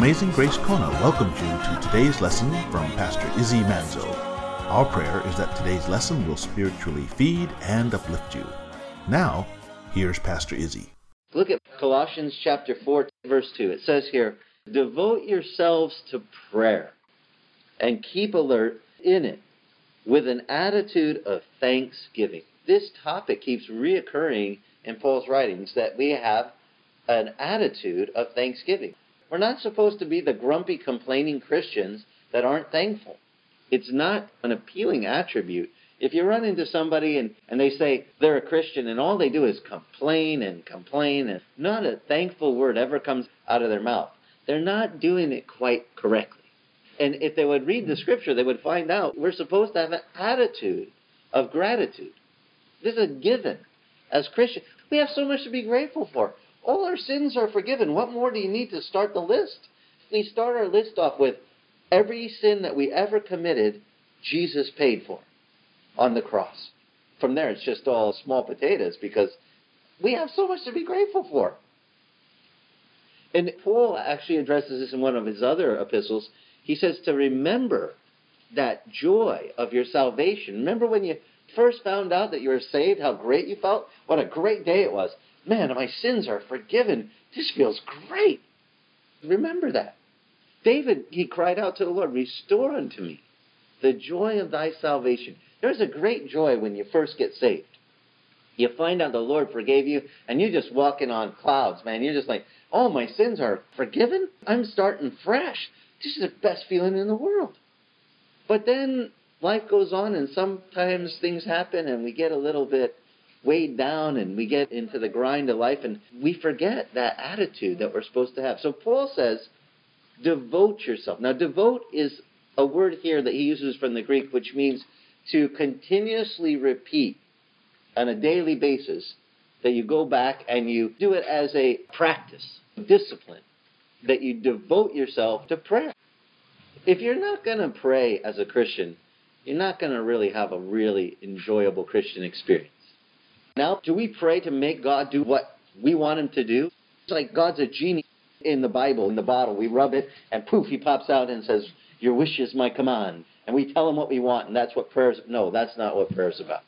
Amazing Grace Kona welcomes you to today's lesson from Pastor Izzy Manzo. Our prayer is that today's lesson will spiritually feed and uplift you. Now, here's Pastor Izzy. Look at Colossians chapter 4, verse 2. It says here, Devote yourselves to prayer and keep alert in it with an attitude of thanksgiving. This topic keeps reoccurring in Paul's writings that we have an attitude of thanksgiving. We're not supposed to be the grumpy, complaining Christians that aren't thankful. It's not an appealing attribute. If you run into somebody and, and they say they're a Christian and all they do is complain and complain and not a thankful word ever comes out of their mouth, they're not doing it quite correctly. And if they would read the scripture, they would find out we're supposed to have an attitude of gratitude. This is a given. As Christians, we have so much to be grateful for. All our sins are forgiven. What more do you need to start the list? We start our list off with every sin that we ever committed, Jesus paid for on the cross. From there, it's just all small potatoes because we have so much to be grateful for. And Paul actually addresses this in one of his other epistles. He says to remember that joy of your salvation. Remember when you first found out that you were saved, how great you felt? What a great day it was. Man, my sins are forgiven. This feels great. Remember that. David, he cried out to the Lord, Restore unto me the joy of thy salvation. There's a great joy when you first get saved. You find out the Lord forgave you, and you're just walking on clouds, man. You're just like, oh, my sins are forgiven? I'm starting fresh. This is the best feeling in the world. But then life goes on, and sometimes things happen, and we get a little bit weighed down and we get into the grind of life and we forget that attitude that we're supposed to have. So Paul says, devote yourself. Now, devote is a word here that he uses from the Greek, which means to continuously repeat on a daily basis, that you go back and you do it as a practice, discipline, that you devote yourself to prayer. If you're not going to pray as a Christian, you're not going to really have a really enjoyable Christian experience. Now, do we pray to make God do what we want him to do? It's like God's a genie in the Bible, in the bottle. We rub it, and poof, he pops out and says, Your wish is my command. And we tell him what we want, and that's what prayer is. No, that's not what prayer is about.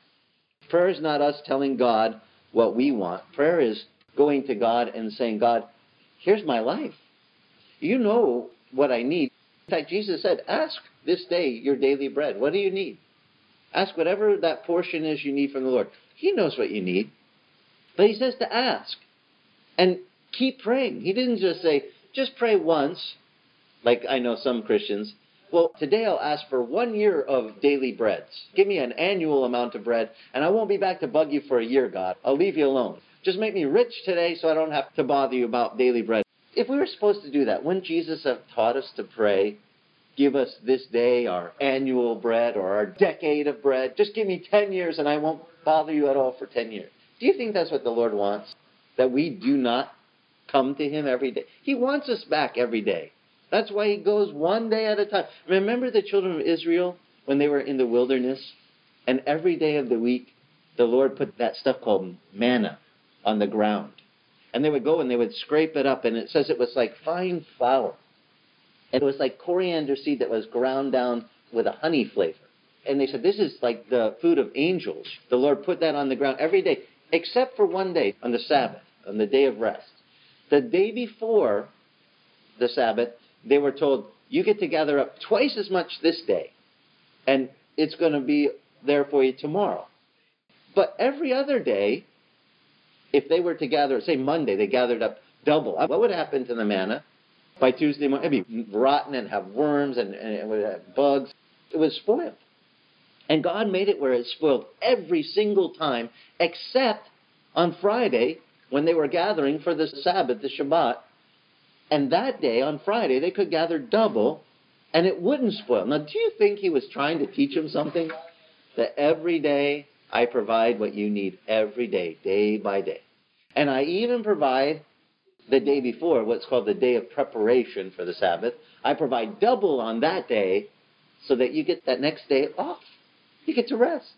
Prayer is not us telling God what we want. Prayer is going to God and saying, God, here's my life. You know what I need. In fact, Jesus said, Ask this day your daily bread. What do you need? Ask whatever that portion is you need from the Lord. He knows what you need. But he says to ask and keep praying. He didn't just say, just pray once, like I know some Christians. Well, today I'll ask for one year of daily breads. Give me an annual amount of bread, and I won't be back to bug you for a year, God. I'll leave you alone. Just make me rich today so I don't have to bother you about daily bread. If we were supposed to do that, wouldn't Jesus have taught us to pray give us this day our annual bread or our decade of bread. Just give me 10 years and I won't bother you at all for 10 years. Do you think that's what the Lord wants? That we do not come to Him every day? He wants us back every day. That's why He goes one day at a time. Remember the children of Israel when they were in the wilderness? And every day of the week, the Lord put that stuff called manna on the ground. And they would go and they would scrape it up, and it says it was like fine flour. And it was like coriander seed that was ground down with a honey flavor. And they said, This is like the food of angels. The Lord put that on the ground every day, except for one day on the Sabbath, on the day of rest. The day before the Sabbath, they were told, You get to gather up twice as much this day, and it's going to be there for you tomorrow. But every other day, if they were to gather, say Monday, they gathered up double. What would happen to the manna? By Tuesday morning, it'd be rotten and have worms and, and it would have bugs. It was spoiled. And God made it where it spoiled every single time, except on Friday when they were gathering for the Sabbath, the Shabbat. And that day, on Friday, they could gather double and it wouldn't spoil. Now, do you think he was trying to teach them something? That every day I provide what you need every day, day by day. And I even provide the day before, what's called the day of preparation for the Sabbath. I provide double on that day so that you get that next day off. You get to rest.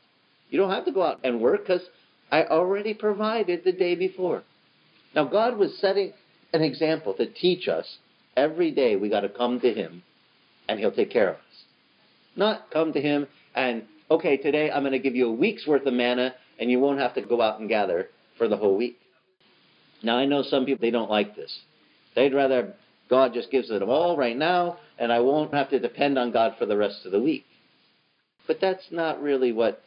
You don't have to go out and work because I already provided the day before. Now, God was setting an example to teach us Every day we got to come to Him and He'll take care of us. Not come to Him and, okay, today I'm going to give you a week's worth of manna and you won't have to go out and gather for the whole week. Now, I know some people, they don't like this. They'd rather God just gives it all right now and I won't have to depend on God for the rest of the week. But that's not really what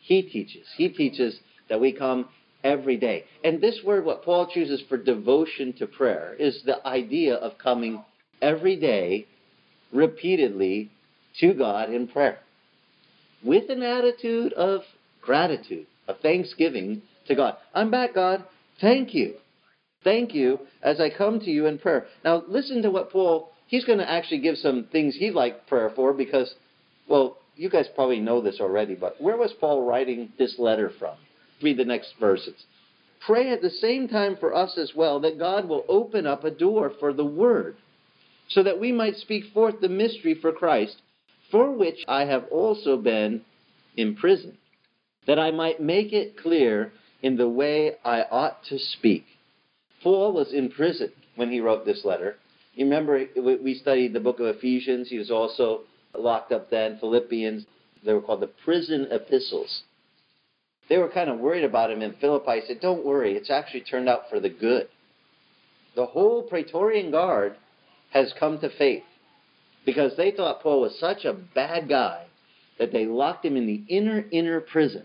He teaches. He teaches that we come every day. And this word, what Paul chooses for devotion to prayer, is the idea of coming every day, repeatedly, to God in prayer. With an attitude of gratitude, of thanksgiving to God. I'm back, God. Thank you. Thank you as I come to you in prayer. Now, listen to what Paul, he's going to actually give some things he'd like prayer for because, well, you guys probably know this already, but where was Paul writing this letter from? Read the next verses. Pray at the same time for us as well that God will open up a door for the word, so that we might speak forth the mystery for Christ, for which I have also been imprisoned, that I might make it clear in the way I ought to speak. Paul was in prison when he wrote this letter. You remember we studied the book of Ephesians. He was also locked up then. Philippians. They were called the prison epistles. They were kind of worried about him in Philippi. He said, Don't worry, it's actually turned out for the good. The whole Praetorian Guard has come to faith because they thought Paul was such a bad guy that they locked him in the inner, inner prison.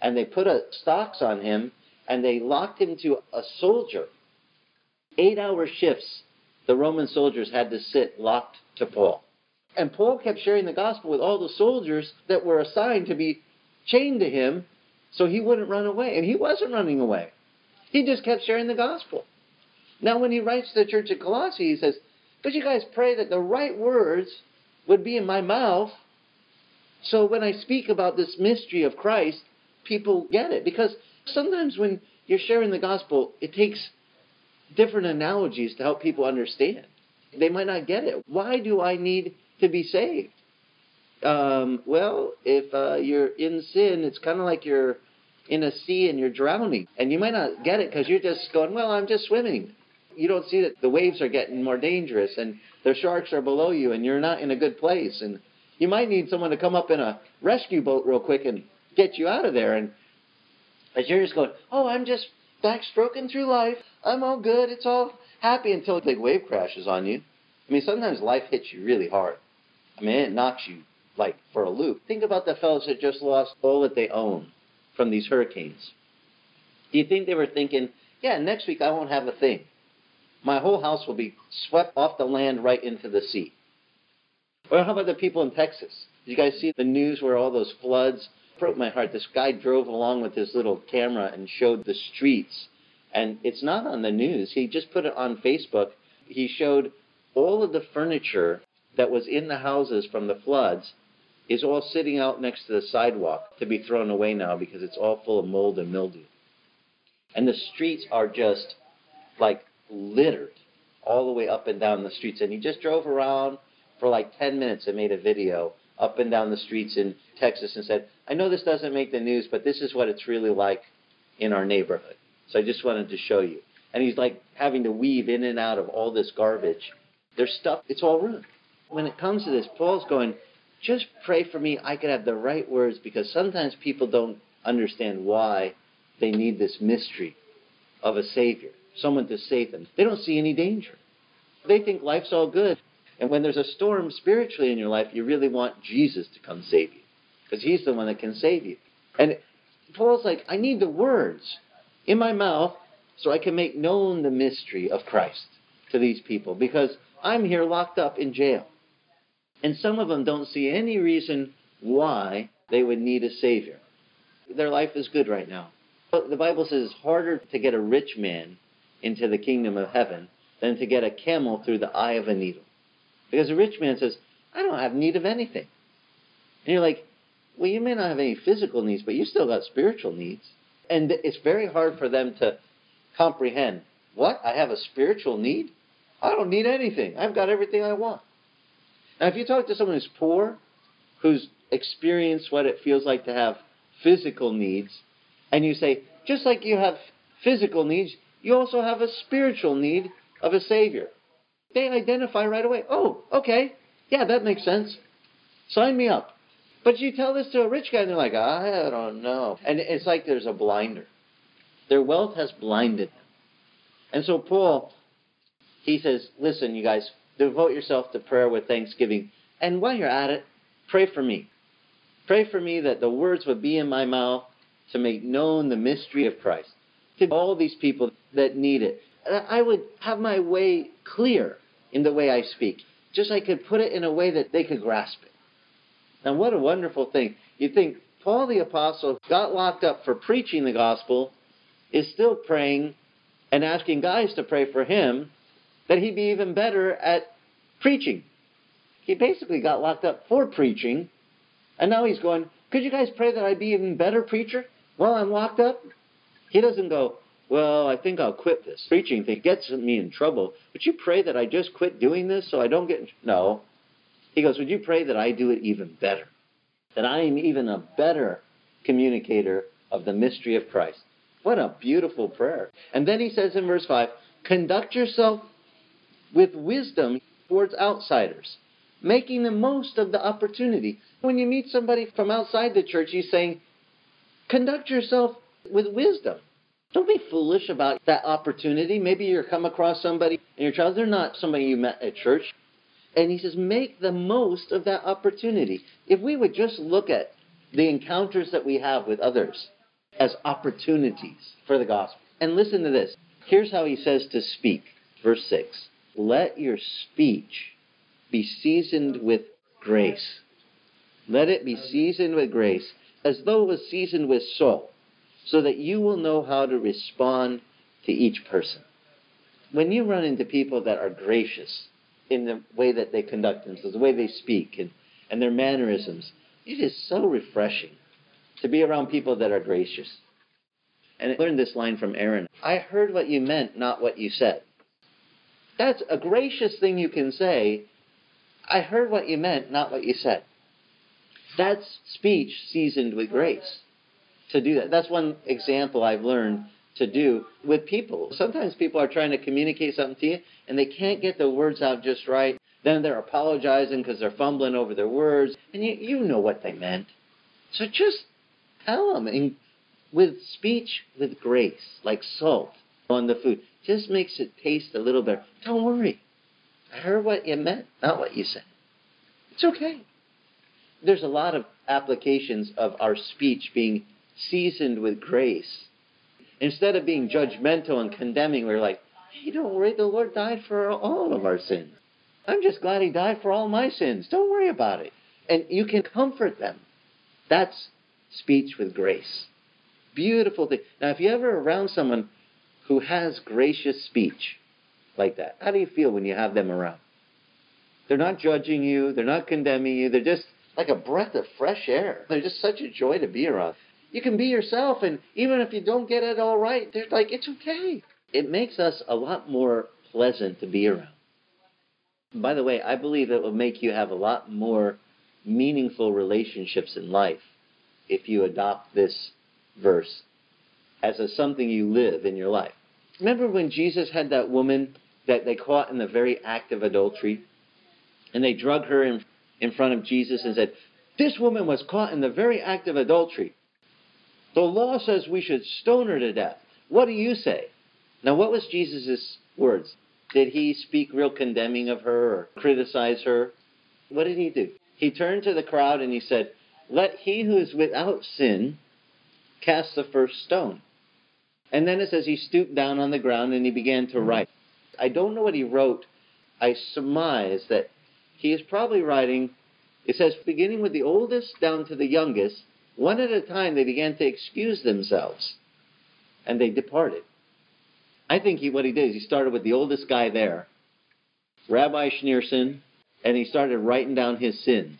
And they put a stocks on him and they locked him to a soldier. Eight hour shifts, the Roman soldiers had to sit locked to Paul. And Paul kept sharing the gospel with all the soldiers that were assigned to be chained to him so he wouldn't run away. And he wasn't running away. He just kept sharing the gospel. Now, when he writes to the church at Colossae, he says, Could you guys pray that the right words would be in my mouth so when I speak about this mystery of Christ, people get it? Because sometimes when you're sharing the gospel, it takes different analogies to help people understand. They might not get it. Why do I need to be saved? Um, well, if uh, you're in sin, it's kind of like you're in a sea and you're drowning. And you might not get it because you're just going, well, I'm just swimming. You don't see that the waves are getting more dangerous and the sharks are below you and you're not in a good place. And you might need someone to come up in a rescue boat real quick and get you out of there. And as you're just going, oh, I'm just backstroking through life. I'm all good. It's all happy until a big wave crashes on you. I mean, sometimes life hits you really hard. I mean, it knocks you like for a loop. Think about the fellows that just lost all that they own from these hurricanes. Do you think they were thinking, yeah, next week I won't have a thing? My whole house will be swept off the land right into the sea. Or how about the people in Texas? Did you guys see the news where all those floods broke my heart? This guy drove along with his little camera and showed the streets. And it's not on the news. He just put it on Facebook. He showed all of the furniture that was in the houses from the floods is all sitting out next to the sidewalk to be thrown away now because it's all full of mold and mildew. And the streets are just like littered all the way up and down the streets. And he just drove around for like 10 minutes and made a video up and down the streets in Texas and said, I know this doesn't make the news, but this is what it's really like in our neighborhood. So I just wanted to show you. And he's like having to weave in and out of all this garbage. There's stuff, it's all ruined. When it comes to this, Paul's going, just pray for me I could have the right words because sometimes people don't understand why they need this mystery of a Savior, someone to save them. They don't see any danger. They think life's all good. And when there's a storm spiritually in your life, you really want Jesus to come save you because He's the one that can save you. And Paul's like, I need the words in my mouth so I can make known the mystery of Christ to these people because I'm here locked up in jail. And some of them don't see any reason why they would need a Savior. Their life is good right now. But the Bible says it's harder to get a rich man into the kingdom of heaven than to get a camel through the eye of a needle. Because a rich man says, I don't have need of anything. And you're like, well, you may not have any physical needs, but you still got spiritual needs. And it's very hard for them to comprehend what? I have a spiritual need? I don't need anything. I've got everything I want. Now, if you talk to someone who's poor, who's experienced what it feels like to have physical needs, and you say, just like you have physical needs, you also have a spiritual need of a Savior. they identify right away. Oh, okay. Yeah, that makes sense. Sign me up. But you tell this to a rich guy, and they're like, I don't know. And it's like there's a blinder. Their wealth has blinded them. And so Paul, he says, listen, you guys, devote yourself to prayer with thanksgiving. And while you're at it, pray for me. Pray for me that the words would be in my mouth to make known the mystery of Christ to all these people that need it. I would have my way clear in the way I speak. Just I could put it in a way that they could grasp it. Now, what a wonderful thing. You think Paul the Apostle got locked up for preaching the gospel, is still praying and asking guys to pray for him that he'd be even better at preaching. He basically got locked up for preaching, and now he's going, Could you guys pray that I'd be even better preacher while I'm locked up? He doesn't go, Well, I think I'll quit this preaching thing. It gets me in trouble. Would you pray that I just quit doing this so I don't get No. He goes, Would you pray that I do it even better? That I am even a better communicator of the mystery of Christ. What a beautiful prayer. And then he says in verse 5 Conduct yourself with wisdom towards outsiders, making the most of the opportunity. When you meet somebody from outside the church, he's saying, Conduct yourself with wisdom. Don't be foolish about that opportunity. Maybe you're come across somebody in your child, they're not somebody you met at church. And he says, make the most of that opportunity. If we would just look at the encounters that we have with others as opportunities for the gospel. And listen to this. Here's how he says to speak. Verse 6 Let your speech be seasoned with grace. Let it be seasoned with grace, as though it was seasoned with salt, so that you will know how to respond to each person. When you run into people that are gracious, in the way that they conduct themselves, the way they speak, and, and their mannerisms. It is so refreshing to be around people that are gracious. And I learned this line from Aaron I heard what you meant, not what you said. That's a gracious thing you can say. I heard what you meant, not what you said. That's speech seasoned with grace to do that. That's one example I've learned to do with people. Sometimes people are trying to communicate something to you and they can't get the words out just right. Then they're apologizing because they're fumbling over their words, and you, you know what they meant. So just tell them and with speech with grace, like salt on the food. Just makes it taste a little better. Don't worry. I heard what you meant, not what you said. It's okay. There's a lot of applications of our speech being seasoned with grace Instead of being judgmental and condemning, we're like, hey, don't worry, the Lord died for all of our sins. I'm just glad He died for all my sins. Don't worry about it. And you can comfort them. That's speech with grace. Beautiful thing. Now, if you're ever around someone who has gracious speech like that, how do you feel when you have them around? They're not judging you, they're not condemning you, they're just like a breath of fresh air. They're just such a joy to be around. You can be yourself, and even if you don't get it all right, they're like, it's okay. It makes us a lot more pleasant to be around. By the way, I believe it will make you have a lot more meaningful relationships in life if you adopt this verse as a something you live in your life. Remember when Jesus had that woman that they caught in the very act of adultery? And they drug her in, in front of Jesus and said, This woman was caught in the very act of adultery. The law says we should stone her to death. What do you say? Now, what was Jesus' words? Did he speak real condemning of her or criticize her? What did he do? He turned to the crowd and he said, Let he who is without sin cast the first stone. And then it says he stooped down on the ground and he began to hmm. write. I don't know what he wrote. I surmise that he is probably writing, it says, beginning with the oldest down to the youngest, one at a time, they began to excuse themselves, and they departed. I think he, what he did is he started with the oldest guy there, Rabbi Schneerson, and he started writing down his sins.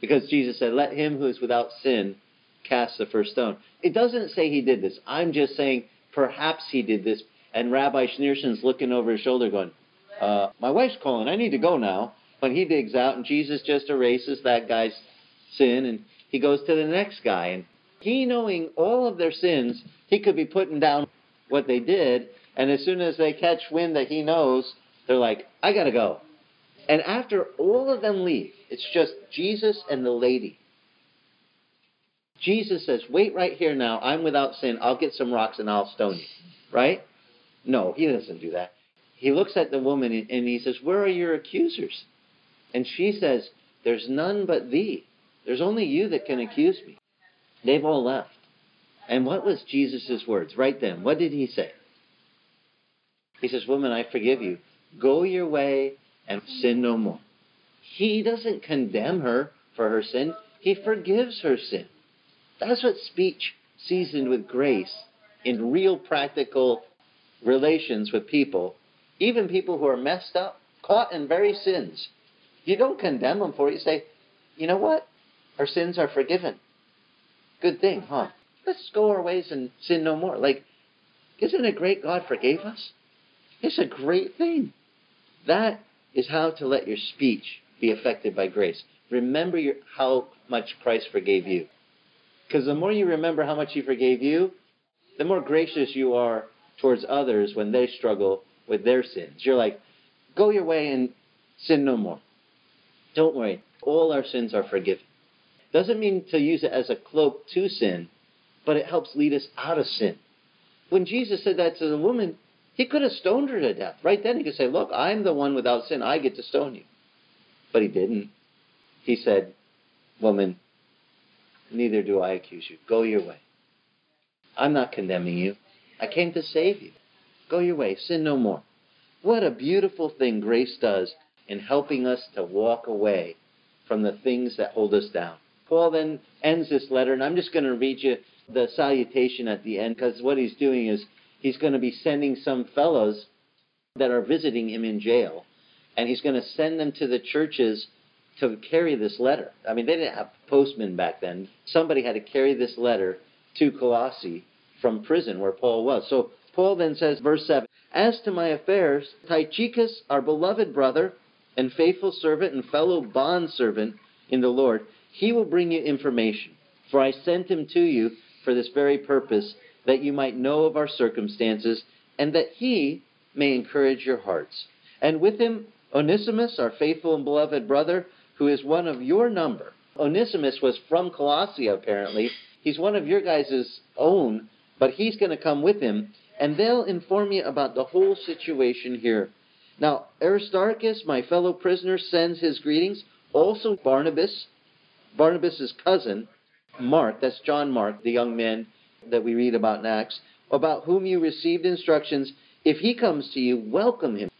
Because Jesus said, Let him who is without sin cast the first stone. It doesn't say he did this. I'm just saying perhaps he did this. And Rabbi Schneerson's looking over his shoulder going, uh, My wife's calling. I need to go now. When he digs out, and Jesus just erases that guy's sin, and he goes to the next guy. And he, knowing all of their sins, he could be putting down what they did. And as soon as they catch wind that he knows They're like, I got to go. And after all of them leave, it's just Jesus and the lady. Jesus says, Wait right here now. I'm without sin. I'll get some rocks and I'll stone you. Right? No, he doesn't do that. He looks at the woman and he says, Where are your accusers? And she says, There's none but thee. There's only you that can accuse me. They've all left. And what was Jesus' words right then? What did he say? He says, Woman, I forgive you. Go your way and sin no more. He doesn't condemn her for her sin, he forgives her sin. That's what speech seasoned with grace in real practical relations with people, even people who are messed up, caught in very sins. You don't condemn them for it. You say, you know what? Our sins are forgiven. Good thing, huh? Let's go our ways and sin no more. Like, isn't it great God forgave us? It's a great thing. That is how to let your speech be affected by grace. Remember your, how much Christ forgave you. Because the more you remember how much He forgave you, the more gracious you are towards others when they struggle with their sins. You're like, go your way and sin no more. Don't worry, all our sins are forgiven. Doesn't mean to use it as a cloak to sin, but it helps lead us out of sin. When Jesus said that to the woman, he could have stoned her to death. Right then, he could say, Look, I'm the one without sin. I get to stone you. But he didn't. He said, Woman, neither do I accuse you. Go your way. I'm not condemning you. I came to save you. Go your way. Sin no more. What a beautiful thing grace does in helping us to walk away from the things that hold us down. Paul then ends this letter, and I'm just going to read you the salutation at the end because what he's doing is he's going to be sending some fellows that are visiting him in jail, and he's going to send them to the churches to carry this letter. I mean, they didn't have postmen back then. Somebody had to carry this letter to Colossae from prison where Paul was. So Paul then says, verse 7 As to my affairs, Tychicus, our beloved brother and faithful servant and fellow bondservant in the Lord, he will bring you information. For I sent him to you for this very purpose, that you might know of our circumstances, and that he may encourage your hearts. And with him, Onesimus, our faithful and beloved brother, who is one of your number. Onesimus was from Colossae, apparently. He's one of your guys' own, but he's going to come with him, and they'll inform you about the whole situation here. Now, Aristarchus, my fellow prisoner, sends his greetings. Also, Barnabas, Barnabas' cousin, Mark, that's John Mark, the young man that we read about in Acts, about whom you received instructions. If he comes to you, welcome him.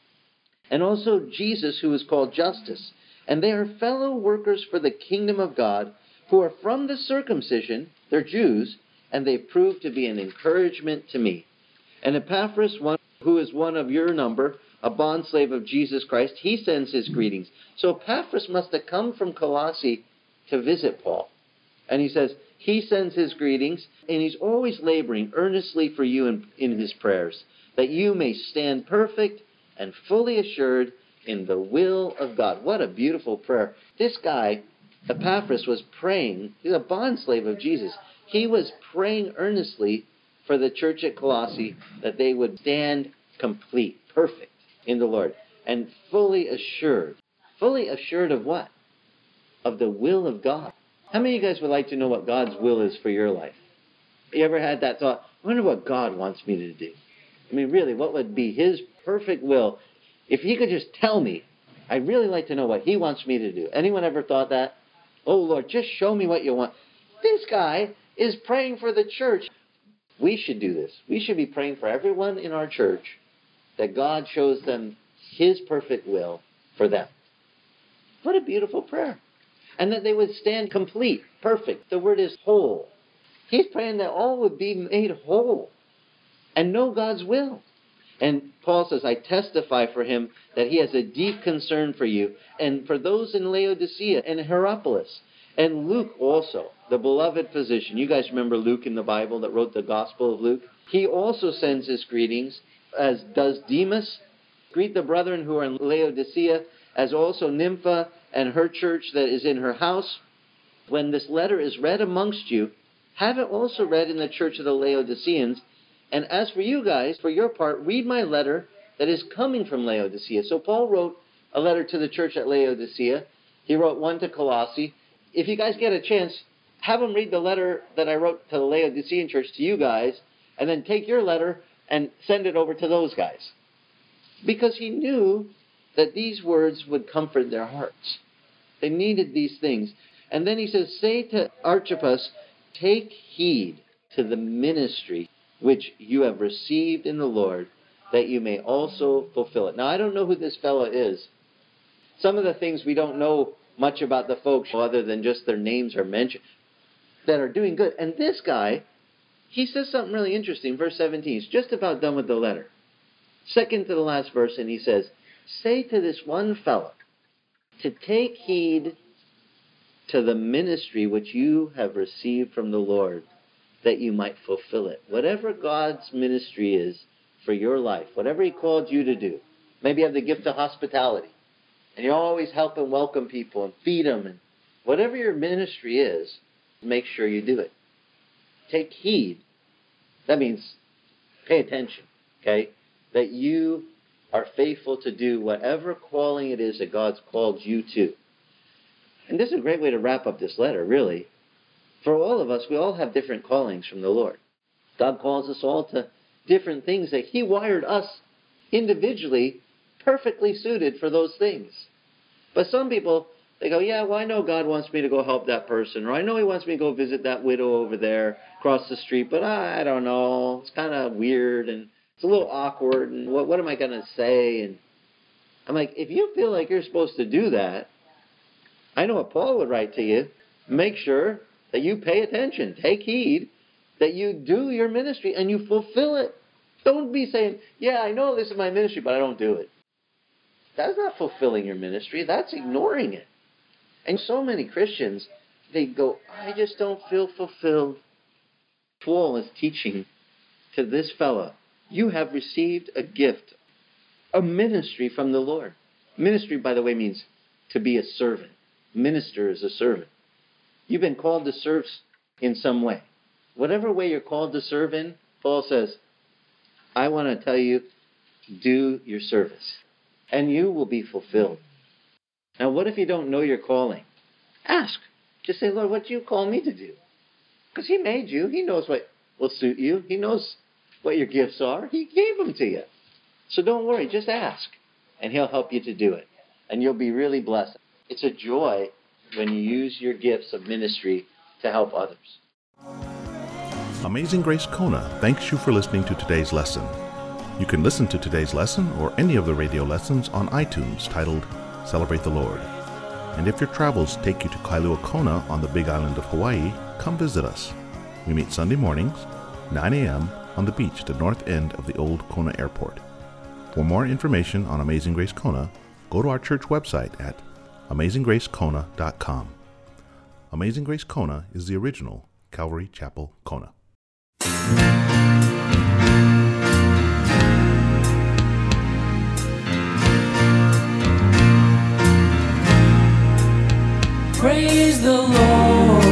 And also Jesus, who is called Justus and they are fellow workers for the kingdom of God, who are from the circumcision, they're Jews, and they prove to be an encouragement to me. And Epaphras, one who is one of your number, a bondslave of Jesus Christ, he sends his greetings. So Epaphras must have come from Colossae to visit Paul. And he says, he sends his greetings, and he's always laboring earnestly for you in, in his prayers, that you may stand perfect and fully assured in the will of God. What a beautiful prayer. This guy, Epaphras, was praying. He's a bondslave of Jesus. He was praying earnestly for the church at Colossae that they would stand complete, perfect in the Lord, and fully assured. Fully assured of what? Of the will of God. How many of you guys would like to know what God's will is for your life? You ever had that thought? I wonder what God wants me to do. I mean, really, what would be His perfect will if he could just tell me, I'd really like to know what he wants me to do. Anyone ever thought that? Oh Lord, just show me what you want. This guy is praying for the church. We should do this. We should be praying for everyone in our church that God shows them his perfect will for them. What a beautiful prayer. And that they would stand complete, perfect. The word is whole. He's praying that all would be made whole and know God's will. And Paul says, I testify for him that he has a deep concern for you and for those in Laodicea and Hierapolis. And Luke also, the beloved physician. You guys remember Luke in the Bible that wrote the Gospel of Luke? He also sends his greetings, as does Demas. Greet the brethren who are in Laodicea, as also Nympha and her church that is in her house. When this letter is read amongst you, have it also read in the church of the Laodiceans and as for you guys, for your part, read my letter that is coming from Laodicea. So Paul wrote a letter to the church at Laodicea. He wrote one to Colossae. If you guys get a chance, have them read the letter that I wrote to the Laodicean church to you guys, and then take your letter and send it over to those guys. Because he knew that these words would comfort their hearts. They needed these things. And then he says, Say to Archippus, Take heed to the ministry which you have received in the Lord, that you may also fulfill it. Now, I don't know who this fellow is. Some of the things we don't know much about the folks other than just their names are mentioned that are doing good. And this guy, he says something really interesting. Verse 17, he's just about done with the letter. Second to the last verse, and he says, Say to this one fellow to take heed to the ministry which you have received from the Lord, that you might fulfill it. Whatever God's ministry is for your life, whatever He called you to do, maybe you have the gift of hospitality, and you always help and welcome people and feed them, and whatever your ministry is, make sure you do it. Take heed. That means pay attention, okay? That you are faithful to do whatever calling it is that God's called you to. And this is a great way to wrap up this letter, really. For all of us, we all have different callings from the Lord. God calls us all to different things that He wired us individually perfectly suited for those things. But some people, they go, yeah, well, I know God wants me to go help that person, or I know He wants me to go visit that widow over there across the street, but I, don't know. It's kind of weird and it's a little awkward, and what, what am I going to say? And I'm like, if you feel like you're supposed to do that, I know what Paul would write to you. Make sure that you pay attention, take heed, that you do your ministry and you fulfill it. Don't be saying, yeah, I know this is my ministry, but I don't do it. That's not fulfilling your ministry, that's ignoring it. And so many Christians, they go, I just don't feel fulfilled. Paul is teaching to this fellow, you have received a gift, a ministry from the Lord. Ministry, by the way, means to be a servant. Minister is a servant. You've been called to serve in some way. Whatever way you're called to serve in, Paul says, I want to tell you, do your service, and you will be fulfilled. Now, what if you don't know your calling? Ask. Just say, Lord, what do you call me to do? Because He made you. He knows what will suit you. He knows what your gifts are. He gave them to you. So don't worry. Just ask, and He'll help you to do it. And you'll be really blessed. It's a joy when you use your gifts of ministry to help others. Amazing Grace Kona thanks you for listening to today's lesson. You can listen to today's lesson or any of the radio lessons on iTunes titled Celebrate the Lord. And if your travels take you to Kailua Kona on the Big Island of Hawaii, come visit us. We meet Sunday mornings, 9 a.m., on the beach at the north end of the old Kona Airport. For more information on Amazing Grace Kona, go to our church website at amazinggracekona.com. Amazing Grace Kona is the original Calvary Chapel Kona. Praise the Lord.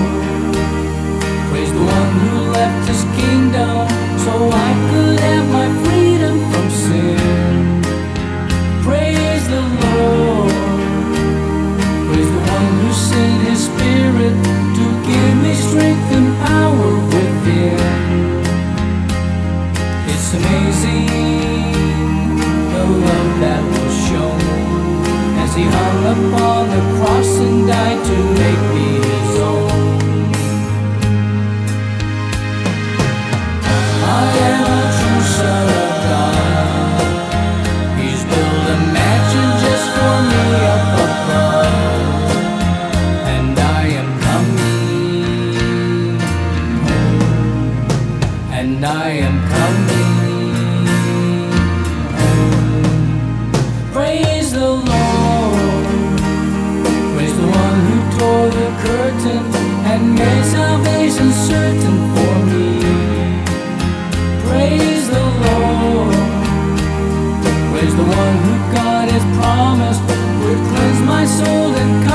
Praise the one who left his kingdom so I could have spirit to give me strength and power soul and